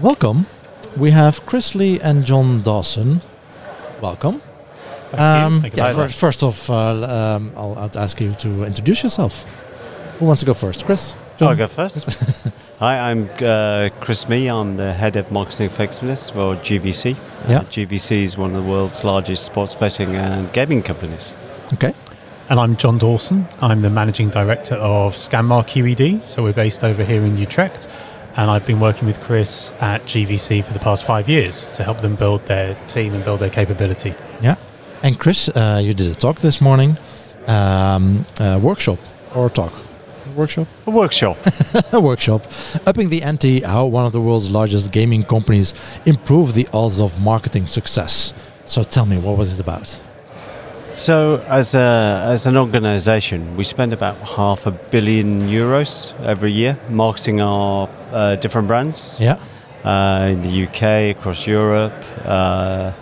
welcome. We have Chris Lee and John Dawson. Welcome. Thank Um, you. Thank yeah, very first, first off, uh, um, I'll, I'll ask you to introduce yourself. Who wants to go first? Chris? John? I'll go first. Hi, I'm uh, Chris Mee. I'm the head of marketing effectiveness for GVC. Yeah. Uh, GVC is one of the world's largest sports betting and gaming companies. Okay. And I'm John Dawson. I'm the managing director of ScanmarQED. So we're based over here in Utrecht. And I've been working with Chris at GVC for the past five years to help them build their team and build their capability. Yeah. And Chris, uh, you did a talk this morning. Um, uh, workshop or talk? Workshop? A workshop. a workshop. Upping the ante, how one of the world's largest gaming companies improve the odds of marketing success. So tell me, what was it about? So, as, a, as an organization, we spend about half a billion euros every year marketing our uh, different brands. Yeah. uh, in the UK, across Europe, uh,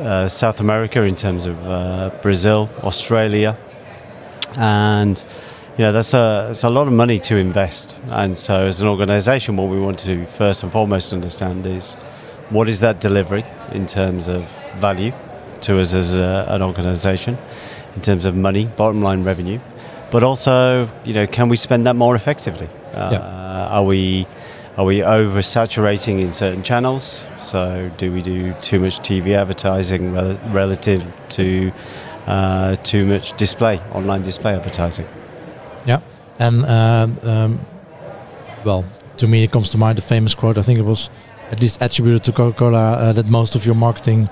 uh, South America in terms of uh, Brazil, Australia, and you know that's a that's a lot of money to invest. And so, as an organisation, what we want to first and foremost understand is what is that delivery in terms of value to us as a, an organisation, in terms of money, bottom line revenue, but also you know can we spend that more effectively? Uh, Are we are we oversaturating in certain channels? So, do we do too much TV advertising rel- relative to uh, too much display, online display advertising? Yeah. And, um, um, well, to me, it comes to mind the famous quote. I think it was at least attributed to Coca Cola uh, that most of your marketing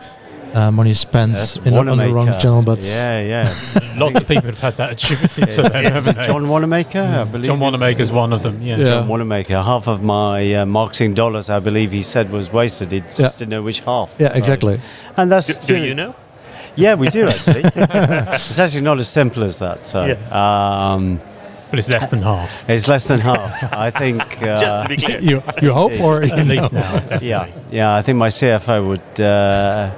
uh, money spent That's in, on the wrong channel. But yeah, yeah. Lots of people have had that attributed to them, Is haven't it? John Wanamaker, I believe. John Wanamaker's one of them, yeah. Yeah. John Wanamaker. Half of my uh, marketing dollars, I believe he said, was wasted. He Yeah. just didn't know which half. yeah, So- exactly. And that's Do, do you know? Yeah, we do actually. it's actually not as simple as that. So. Um, But it's less than half, It's less than half. I think. Uh, Just to be clear. You, you hope or at least now, definitely. yeah, yeah. I think my CFO would uh,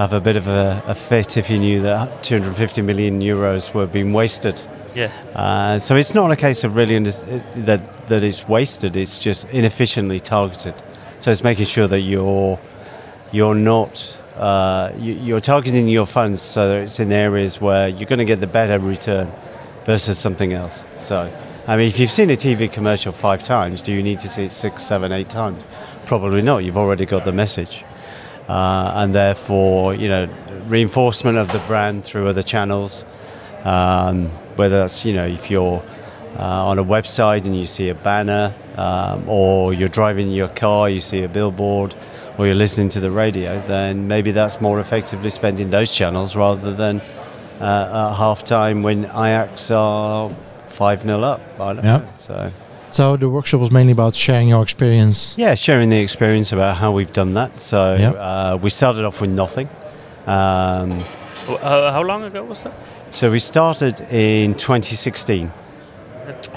have a bit of a, a fit if he knew that 250 million euros were being wasted. Yeah. Uh, so it's not a case of really under- that that it's wasted. It's just inefficiently targeted. So it's making sure that you're you're not uh, you, you're targeting your funds so that it's in areas where you're going to get the better return versus something else. So, I mean, if you've seen a TV commercial five times, do you need to see it six, seven, eight times? Probably not. You've already got the message. Uh, and therefore, you know, reinforcement of the brand through other channels, um, whether that's, you know, if you're uh, on a website and you see a banner, um, or you're driving your car, you see a billboard, or you're listening to the radio, then maybe that's more effectively spent in those channels rather than uh, at half time when Ajax are 5 0 up. I don't Yeah. know. So, So the workshop was mainly about sharing your experience. yeah, sharing the experience about how we've done that. So, Yeah. uh, we started off with nothing. Um, Wh- Uh, how long ago was that? So we started in 2016.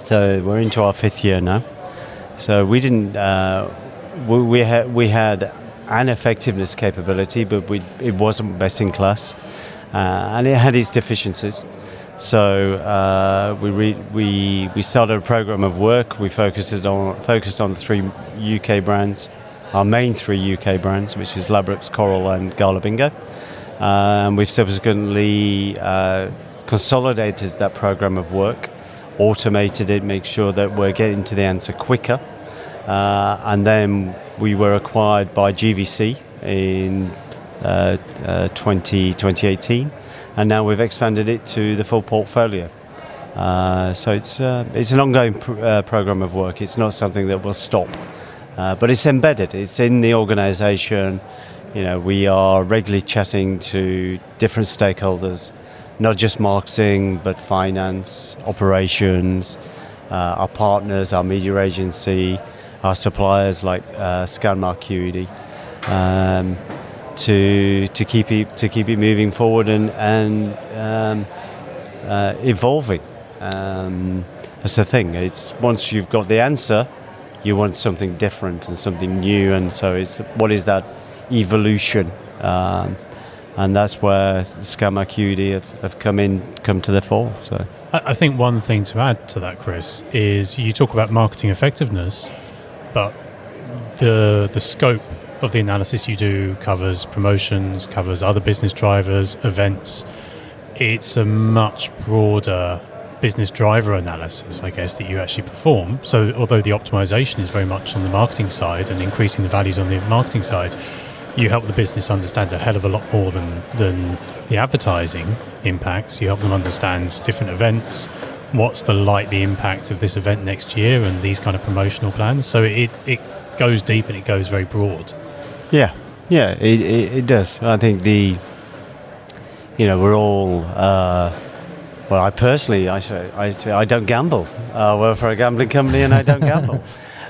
So we're into our fifth year now. So we didn't. Uh, we we had we had an effectiveness capability, but we it wasn't best in class, uh, and it had its deficiencies. So uh, we re, we we started a program of work. We focused on focused on the three UK brands, our main three UK brands, which is Ladbrokes, Coral, and Gala Bingo. Um, we've subsequently uh, consolidated that program of work, automated it, make sure that we're getting to the answer quicker. Uh, and then we were acquired by GVC in uh, uh, 20, 2018, and now we've expanded it to the full portfolio. Uh, so it's uh, it's an ongoing pr- uh, program of work. It's not something that will stop, uh, but it's embedded. It's in the organisation. You know, we are regularly chatting to different stakeholders, not just marketing, but finance, operations, uh, our partners, our media agency, our suppliers like uh, ScanmarQED, um, to to keep it to keep it moving forward and and um, uh, evolving. Um, that's the thing. It's once you've got the answer, you want something different and something new, and so it's what is that evolution? Um, and that's where ScanmarQED have, have come in, come to the fore. So I think one thing to add to that, Chris, is you talk about marketing effectiveness, but the the scope of the analysis you do covers promotions, covers other business drivers, events. It's a much broader business driver analysis, I guess, that you actually perform. So, although the optimization is very much on the marketing side and increasing the values on the marketing side, you help the business understand a hell of a lot more than than the advertising impacts. You help them understand different events, what's the likely impact of this event next year, and these kind of promotional plans. So it it goes deep and it goes very broad. Yeah, yeah, it, it, it does. I think the, you know, we're all. Uh, well, I personally, I, say- I, I don't gamble. I work for a gambling company and I don't gamble.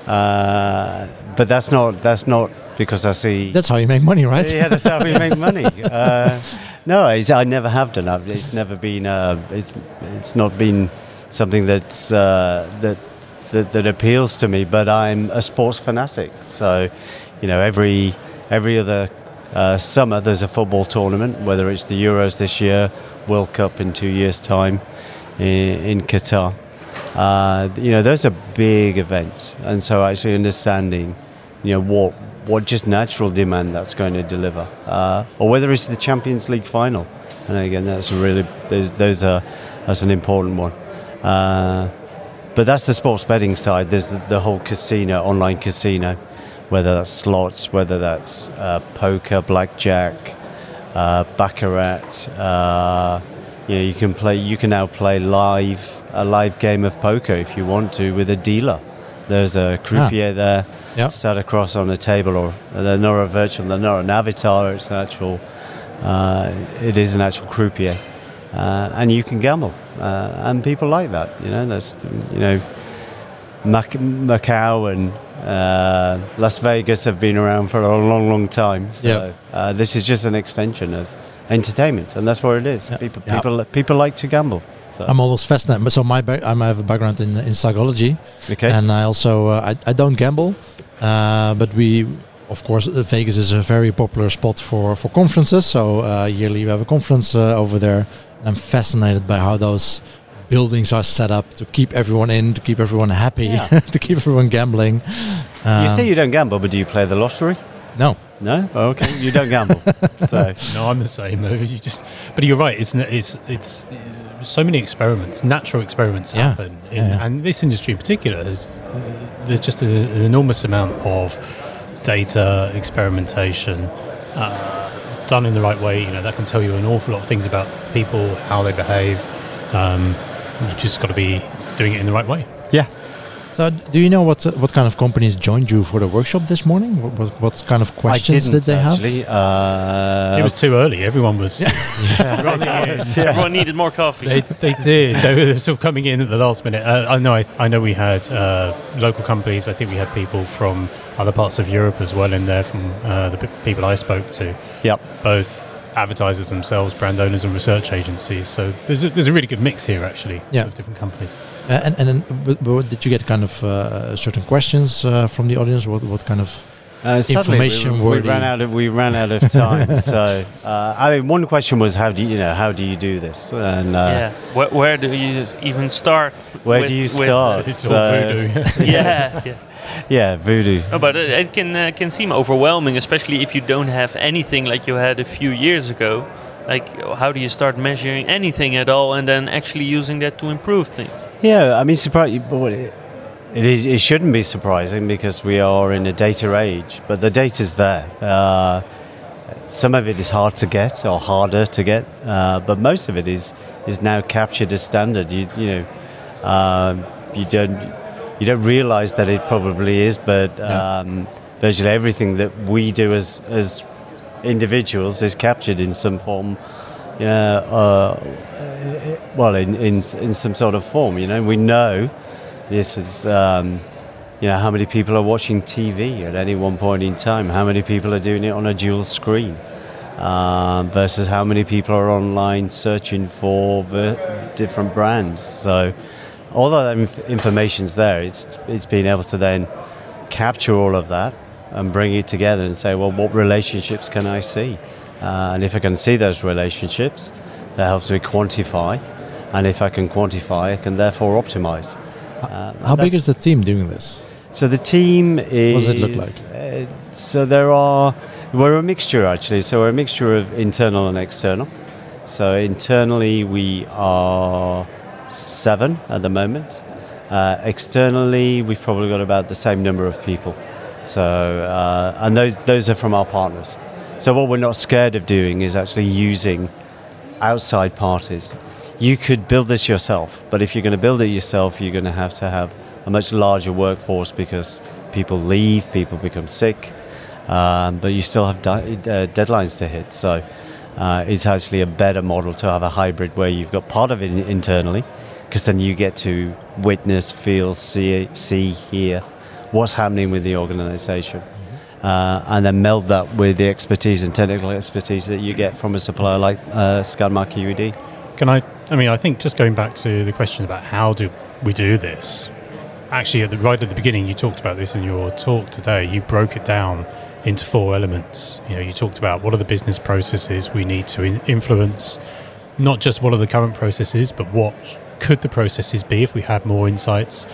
Uh, but that's not that's not because I see. That's how you make money, right? Yeah, that's how we make money. Uh, no, I never have done that. It's never been. Uh, it's it's not been something that's uh, that, that that appeals to me. But I'm a sports fanatic, so you know every every other uh, summer there's a football tournament, whether it's the Euros this year, World Cup in two years' time in, in Qatar. Uh, you know, those are big events, and so actually understanding, you know, what what just natural demand that's going to deliver, uh, or whether it's the Champions League final, and again, that's a really those those are that's an important one. Uh, but that's the sports betting side. There's the, the whole casino, online casino, whether that's slots, whether that's uh, poker, blackjack, uh, baccarat. Uh, you know, you can play. You can now play live a live game of poker if you want to with a dealer. There's a croupier there, Yeah. sat across on a table, or they're not a virtual. They're not an avatar. It's an actual. Uh, it is an actual croupier, uh, and you can gamble, uh, and people like that. You know, that's you know, Macau and uh, Las Vegas have been around for a long, long time. So Yeah. uh, this is just an extension of entertainment, and that's what it is. Yeah. People, Yeah. people, people like to gamble. So, I'm always fascinated. So my back, I have a background in in psychology, okay. and I also uh, I, I don't gamble, uh, but we of course uh, Vegas is a very popular spot for for conferences. So uh, yearly we have a conference uh, over there. I'm fascinated by how those buildings are set up to keep everyone in, to keep everyone happy, Yeah. to keep everyone gambling. you Um, say you don't gamble, but do you play the lottery? no, No. Oh, okay. You don't gamble. so No, I'm the same. You just, but you're right. It's n- it's it's uh, so many experiments, natural experiments Yeah. happen, in, Yeah, yeah. and this industry in particular, is, there's just a, an enormous amount of data experimentation uh, done in the right way. You know that can tell you an awful lot of things about people, how they behave. Um, you just got to be doing it in the right way. yeah. So, do you know what what kind of companies joined you for the workshop this morning? What, what, what kind of questions I did didn't they have? Uh, it was too early. Everyone was. yeah. Everyone needed more coffee. They, they did. They were sort of coming in at the last minute. Uh, I know. I, I know. We had uh, local companies. I think we had people from other parts of Europe as well in there. From uh, the p- people I spoke to, Yep. both advertisers themselves, brand owners, and research agencies. So there's a, there's a really good mix here, actually, Yeah. of different companies. Uh, and and then, but, but did you get kind of uh, certain questions uh, from the audience? What what kind of Uh, sadly, we- Information we, we ran out of we ran out of time. so uh, I mean, one question was how do you, you know how do you do this? And uh, yeah. Where, where do you even start? Where with- do you with- start? It's So- all voodoo. yeah. yeah. yeah, voodoo. No, but it, it can uh, can seem overwhelming, especially if you don't have anything like you had a few years ago. Like, how do you start measuring anything at all, and then actually using that to improve things? Yeah, I mean, surprise. It, is, it shouldn't be surprising because we are in a data age. But the data's there. Uh, some of it is hard to get or harder to get, uh, but most of it is is now captured as standard. You you know, um, you don't you don't realise that it probably is, but um, virtually everything that we do as as individuals is captured in some form. Yeah, uh, well, in, in in some sort of form. You know, we know this is. Um, you know how many people are watching TV at any one point in time. How many people are doing it on a dual screen, um, versus how many people are online searching for different brands. So, all that inf- information's there. It's it's being able to then capture all of that and bring it together and say, well, what relationships can I see? Uh, and if I can see those relationships, that helps me quantify. And if I can quantify, I can therefore optimize. Uh, how big is the team doing this? So the team is. What does it look like? Uh, so there are. We're a mixture actually. So we're a mixture of internal and external. So internally we are seven at the moment. Uh, externally, we've probably got about the same number of people. So uh, and those those are from our partners. So what we're not scared of doing is actually using outside parties. You could build this yourself, but if you're going to build it yourself, you're going to have to have a much larger workforce because people leave, people become sick, um, but you still have di- uh, deadlines to hit. So uh, it's actually a better model to have a hybrid where you've got part of it internally, because then you get to witness, feel, see, see, hear what's happening with the organization. Uh, and then meld that with the expertise and technical expertise that you get from a supplier like uh, ScanmarQED. Can I? I mean, I think just going back to the question about how do we do this. Actually, at the right at the beginning, you talked about this in your talk today. You broke it down into four elements. You know, you talked about what are the business processes we need to in- influence, not just what are the current processes, but what could the processes be if we had more insights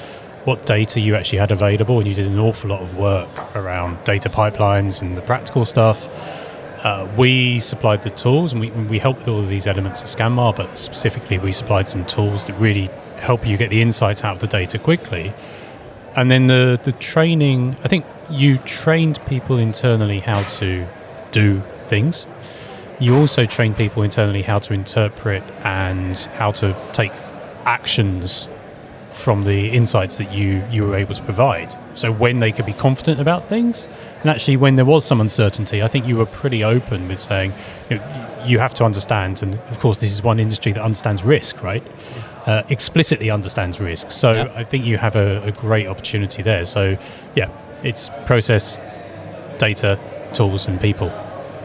what data you actually had available, and you did an awful lot of work around data pipelines and the practical stuff. Uh, we supplied the tools, and we, we helped with all of these elements at Scanmar, but specifically, we supplied some tools that really help you get the insights out of the data quickly. And then the, the training, I think you trained people internally how to do things. You also trained people internally how to interpret and how to take actions from the insights that you you were able to provide. So when they could be confident about things, and actually when there was some uncertainty, I think you were pretty open with saying you, know, you have to understand. And of course, this is one industry that understands risk, right? Uh, explicitly understands risk. So Yeah. I think you have a, a great opportunity there. So yeah, it's process, data, tools, and people.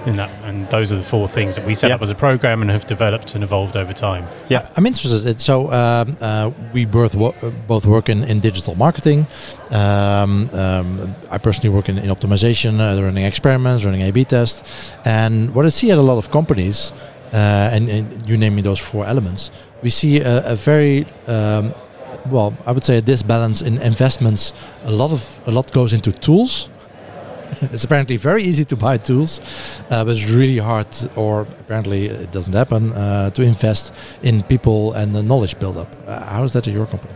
In that, and those are the four things that we set Yeah. up as a program and have developed and evolved over time. Yeah. I'm interested. So um, uh, we both wo- both work in, in digital marketing. Um, um, I personally work in, in optimization, uh, running experiments, running A/B tests, and what I see at a lot of companies, uh, and, and you name me those four elements, we see a, a very um, well, I would say a disbalance in investments. A lot of a lot goes into tools. it's apparently very easy to buy tools, uh, but it's really hard, or apparently it doesn't happen, uh, to invest in people and the knowledge buildup. Uh, how is that at your company?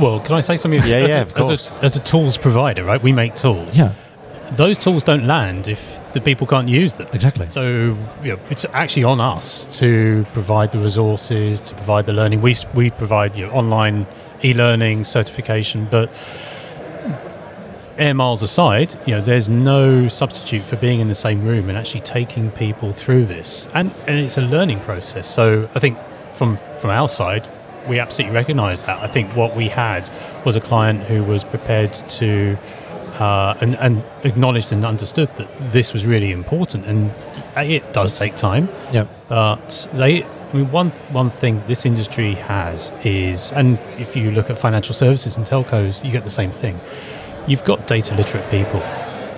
Well, can I say something? Yeah, as yeah, a, of course. As a, as a tools provider, right? We make tools. Yeah, Those tools don't land if the people can't use them. exactly. So you know, it's actually on us to provide the resources, to provide the learning. We we provide you know, online e-learning certification, but air miles aside, you know, there's no substitute for being in the same room and actually taking people through this, and and it's a learning process. So I think from from our side, we absolutely recognise that. I think what we had was a client who was prepared to. Uh, and, and acknowledged and understood that this was really important, and it does take time. Yeah, But they, I mean, one one thing this industry has is, and if you look at financial services and telcos, you get the same thing. You've got data literate people,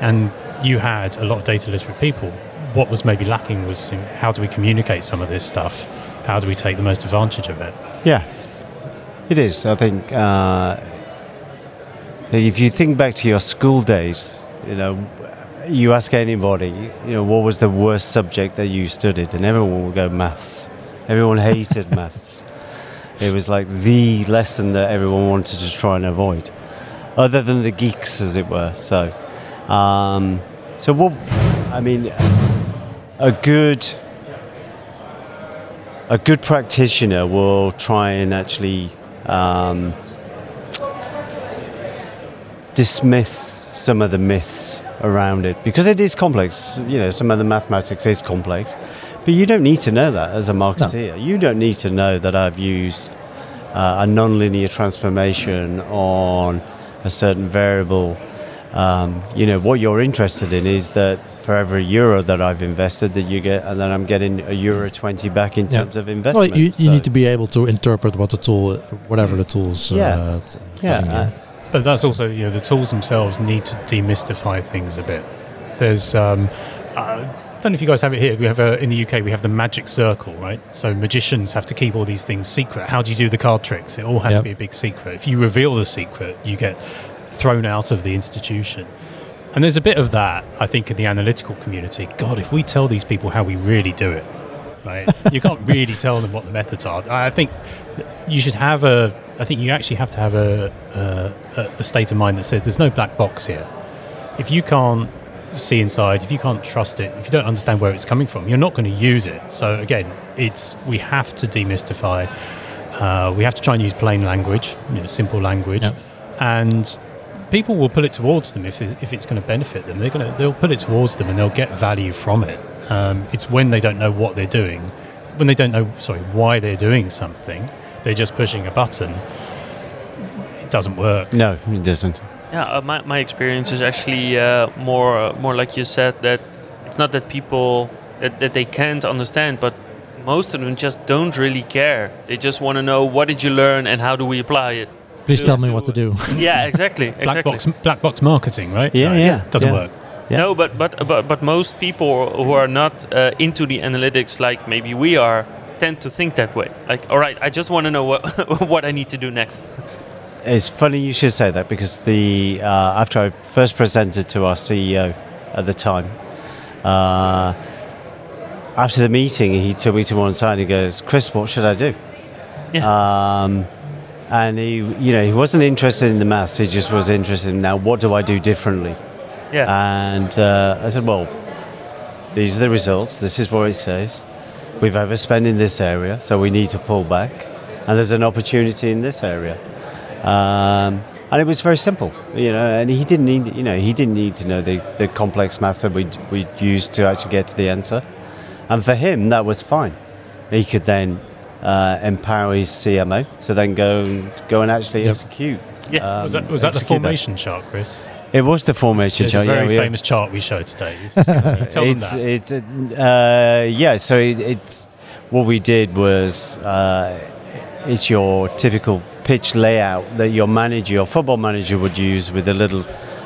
and you had a lot of data literate people. What was maybe lacking was how do we communicate some of this stuff? How do we take the most advantage of it? Yeah, it is. I think uh, if you think back to your school days, you know, you ask anybody, you know, what was the worst subject that you studied, and everyone would go maths. Everyone hated maths. It was like the lesson that everyone wanted to try and avoid, other than the geeks, as it were. So, um, so what? I mean, a good a good practitioner will try and actually um, dismiss some of the myths around it because it is complex. You know, some of the mathematics is complex, but you don't need to know that as a marketeer. You don't need to know that I've used uh, a nonlinear transformation on a certain variable. Um, you know, what you're interested in is that for every euro that I've invested, that you get, and then I'm getting a euro 20 back in Yeah. terms of well, investment. you, you So- need to be able to interpret what the tool, whatever the tools. Yeah. Uh, t- yeah, uh, But that's also, you know, the tools themselves need to demystify things a bit. There's, um, uh, don't know if you guys have it here. We have a, in the UK we have the magic circle, right? So magicians have to keep all these things secret. How do you do the card tricks? It all has Yep. to be a big secret. If you reveal the secret, you get thrown out of the institution. And there's a bit of that, I think, in the analytical community. God, if we tell these people how we really do it, right? you can't really tell them what the methods are. I think you should have a. I think you actually have to have a, a, a state of mind that says there's no black box here. If you can't see inside, if you can't trust it, if you don't understand where it's coming from, you're not going to use it. So again, it's we have to demystify. Uh, we have to try and use plain language, you know, simple language, Yeah. and people will pull it towards them if, it, if it's going to benefit them. They're going to they'll put it towards them and they'll get value from it. Um, it's when they don't know what they're doing, when they don't know sorry why they're doing something, they're just pushing a button. It doesn't work. No, it doesn't. Yeah, uh, my, my experience is actually uh, more uh, more like you said that it's not that people that, that they can't understand, but most of them just don't really care. They just want to know what did you learn and how do we apply it. Please to- tell me to- what to do. Yeah, exactly, Black exactly. box black box marketing, right? Yeah, No, yeah, doesn't yeah. work. Yeah. No, but but but but most people who are not uh, into the analytics, like maybe we are, tend to think that way. Like, all right, I just want to know what what I need to do next. It's funny you should say that because the uh, after I first presented to our CEO at the time, uh, after the meeting, he took me to one side. And he goes, "Chris, what should I do?" Um, and he, you know, he wasn't interested in the maths. He just was interested in now what do I do differently. Yeah. And uh, I said, well, these are the results. This is what it says. We've overspent in this area, so we need to pull back. And there's an opportunity in this area. Um, and it was very simple, you know. And he didn't need, you know, he didn't need to know the, the complex maths that we we used to actually get to the answer. And for him, that was fine. He could then uh, empower his CMO to then go and go and actually Yep. execute. Yeah. um, was that, was that the execute formation chart, Chris? It was the formation It's a chart. yeah, very yeah. famous chart we showed today. It's uh, tell them that. It, uh, yeah, so it, it's what we did was uh, it's your typical pitch layout that your manager, your football manager, would use with the little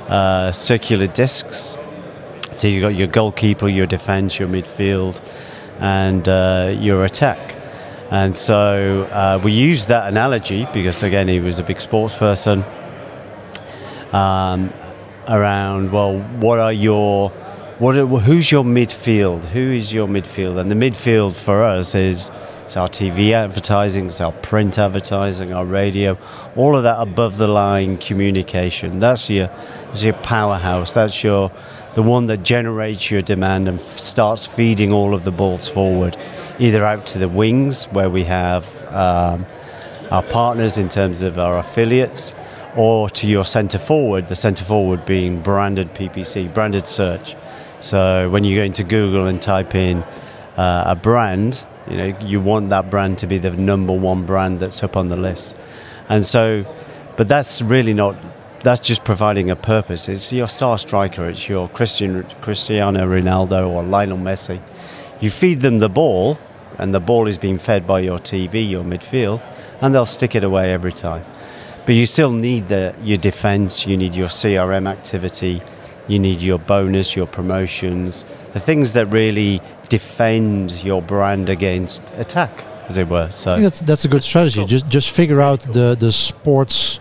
uh, circular discs. So you've got your goalkeeper, your defence, your midfield, and uh, your attack. And so uh, we used that analogy because again he was a big sports person. Um, around well, what are your what who's your midfield? Who is your midfield? And the midfield for us is it's our TV advertising, it's our print advertising, our radio, all of that above the line communication. That's your that's your powerhouse. That's your the one that generates your demand and starts feeding all of the balls forward, either out to the wings where we have um, our partners in terms of our affiliates, or to your centre forward, the centre forward being branded PPC, branded search. So when you go into Google and type in uh, a brand, you know you want that brand to be the number one brand that's up on the list. And so, but that's really not. That's just providing a purpose. It's your star striker. It's your Christian, Cristiano Ronaldo or Lionel Messi. You feed them the ball, and the ball is being fed by your TV, your midfield, and they'll stick it away every time. But you still need the, your defense, you need your CRM activity, you need your bonus, your promotions, the things that really defend your brand against attack, as it were. I So think that's that's a good strategy. Just just figure out the the sports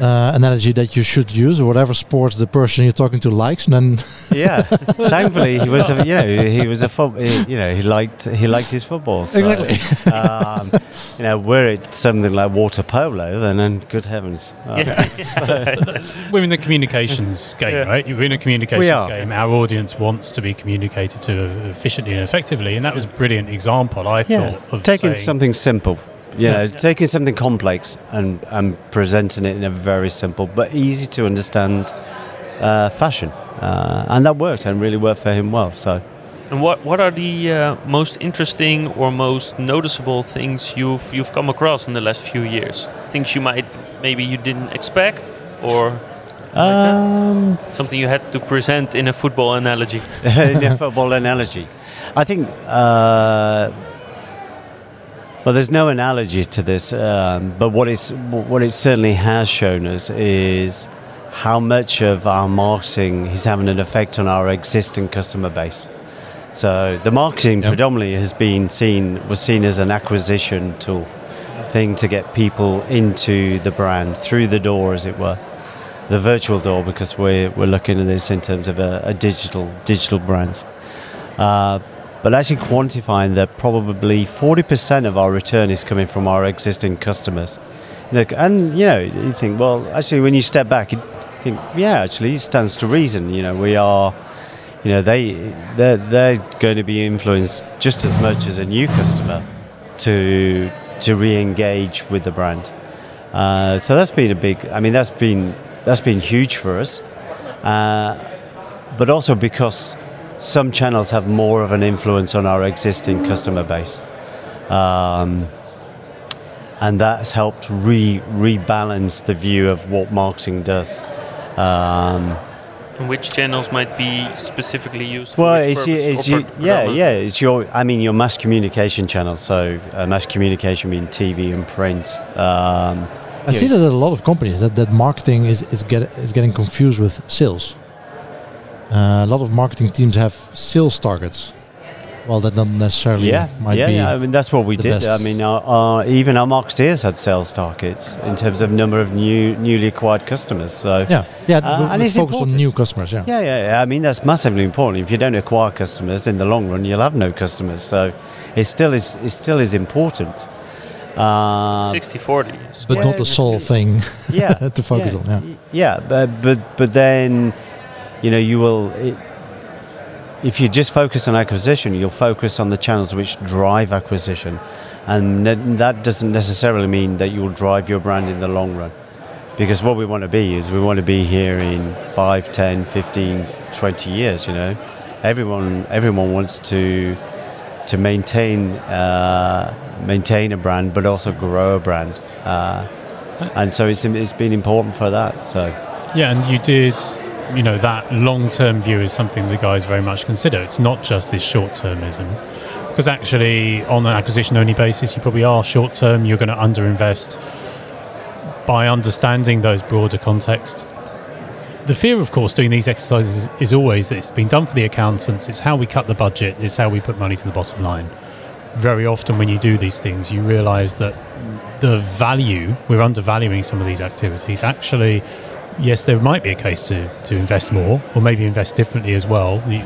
uh, analogy that you should use, or whatever sports the person you're talking to likes, and then yeah, thankfully he was, a, you know, he was a foot, you know, he liked he liked his football. So, Exactly. um, you know, were it something like water polo, then, then good heavens. Uh, We're in the communications game, Yeah. right? We're in a communications game. Our audience wants to be communicated to efficiently and effectively, and that was a brilliant example, I Yeah, thought, of taking saying, something simple, know, Yeah. taking something complex and, and presenting it in a very simple but easy to understand uh, fashion. Uh, and that worked and really worked for him well. So, And what what are the uh, most interesting or most noticeable things you've you've come across in the last few years? Things you might maybe you didn't expect, or like um, something you had to present in a football analogy. in a football analogy, I think. Well, there's no analogy to this, um, but what it's what it certainly has shown us is how much of our marketing is having an effect on our existing customer base. So the marketing Yep. predominantly has been seen was seen as an acquisition tool, thing to get people into the brand through the door, as it were, the virtual door, because we're we're looking at this in terms of a, a digital digital brands. Uh, but actually quantifying that probably 40% of our return is coming from our existing customers. And you know, you think, well, actually, when you step back, you think, yeah, actually, it stands to reason. You know, we are, you know, they they're, they're going to be influenced just as much as a new customer to to re-engage with the brand. Uh, so that's been a big. I mean, that's been that's been huge for us. Uh, but also because some channels have more of an influence on our existing customer base. Um, and that's helped re rebalance the view of what marketing does. Um, And which channels might be specifically used well, which it's, your, it's or your, per- yeah, yeah. It's your. I mean, your mass communication channels. So uh, mass communication being TV and print. Um, I see that at a lot of companies that, that marketing is is, get, is getting confused with sales. Uh, a lot of marketing teams have sales targets. Well, that not necessarily yeah, might yeah, be. yeah. I mean, that's what we the did. I mean, our, our, even our marketeers had sales targets in terms of number of new newly acquired customers. So yeah, yeah. Uh, and it's it's focused on new customers. Yeah. Yeah, yeah, yeah. I mean, that's massively important. If you don't acquire customers in the long run, you'll have no customers. So it still is, it still is important. Uh, 60 40 but Yeah, not the sole thing yeah, to focus yeah, on. Yeah. Yeah, but but but then, you know, you will. It, if you just focus on acquisition, you'll focus on the channels which drive acquisition, and that doesn't necessarily mean that you will drive your brand in the long run. Because what we want to be is we want to be here in 5, 10, 15, 20 years, you know. Everyone everyone wants to to maintain uh, maintain a brand but also grow a brand. Uh, and so it's, it's been important for that. So Yeah, and you did, you know, that long term view is something the guys very much consider. It's not just this short termism. Because actually, on an acquisition only basis, you probably are short term, you're going to underinvest. By understanding those broader contexts, the fear, of course, doing these exercises is always that it's been done for the accountants, it's how we cut the budget, it's how we put money to the bottom line. Very often, when you do these things, you realize that the value, we're undervaluing some of these activities. Actually, yes, there might be a case to, to invest more or maybe invest differently as well. The,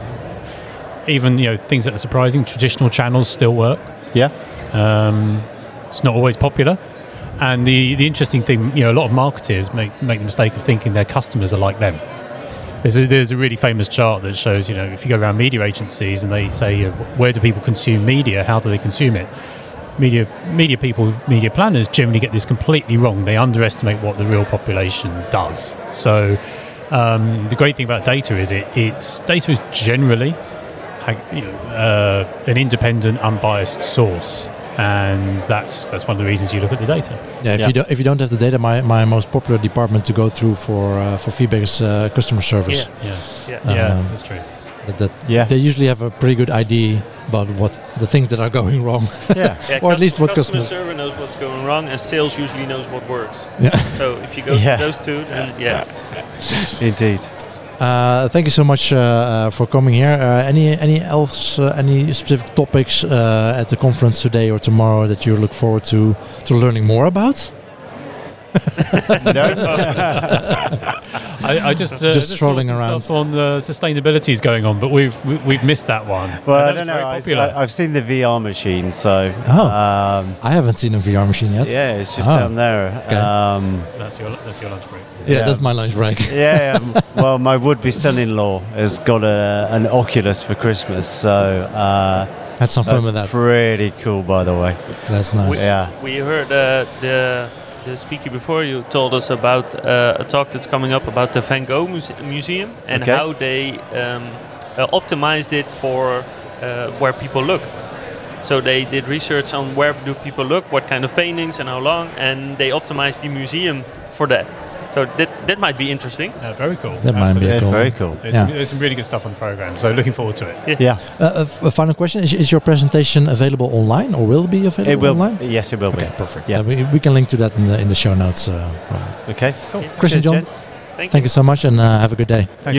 even you know things that are surprising, traditional channels still work. yeah, Um, it's not always popular. And the, the interesting thing, you know, a lot of marketers make, make the mistake of thinking their customers are like them. There's a, there's a really famous chart that shows, you know, if you go around media agencies and they say, uh, where do people consume media? How do they consume it? Media, media people, media planners generally get this completely wrong. They underestimate what the real population does. So um, the great thing about data is it, it's data is generally ag- you know, uh, an independent, unbiased source, and that's that's one of the reasons you look at the data. Yeah, if Yeah. you don't if you don't have the data, my, my most popular department to go through for uh, for feedback is uh, customer service. Yeah, Yeah. yeah, Um, that's true. That, that yeah, they usually have a pretty good idea about what the things that are going wrong. yeah. Yeah, Or at least what customer customer- service knows what's going wrong, and sales usually knows what works. Yeah. So if you go Yeah. to those two, then yeah. Indeed. Uh, thank you so much uh, uh, for coming here. Uh, any any else uh, any specific topics uh, at the conference today or tomorrow that you look forward to to learning more about? I, I just uh, Just saw strolling around. Stuff on uh, sustainability is going on, but we've we, we've missed that one. Well, I don't know. I, I've seen the VR machine, so Oh. um, I haven't seen a VR machine yet. yeah, it's just Oh. down there. Um, that's your that's your lunch break. Yeah, Yeah. that's my lunch break. yeah, um, well, my would-be son-in-law has got a, an Oculus for Christmas, so uh, Had some fun that's with that. pretty cool, by the way. That's nice. We, Yeah. we heard uh, the the speaker before you told us about uh, a talk that's coming up about the Van Gogh muse- museum and Okay. how they um, uh, optimized it for uh, where people look. So they did research on where do people look, what kind of paintings, and how long, and they optimized the museum for that. So that that might be interesting. Uh, very cool. That might be Yeah, cool. very cool. There's, Yeah. some, there's some really good stuff on the program, so looking forward to it. Yeah, Uh, a, f- a final question: is, is your presentation available online, or will it be available it will. online? Yes, it will Okay, be. perfect. Yeah. Uh, we, we can link to that in the in the show notes. Uh. Okay. Yeah. Christian Cheers, John. Thank you. thank you so much, and uh, have a good day. Thanks.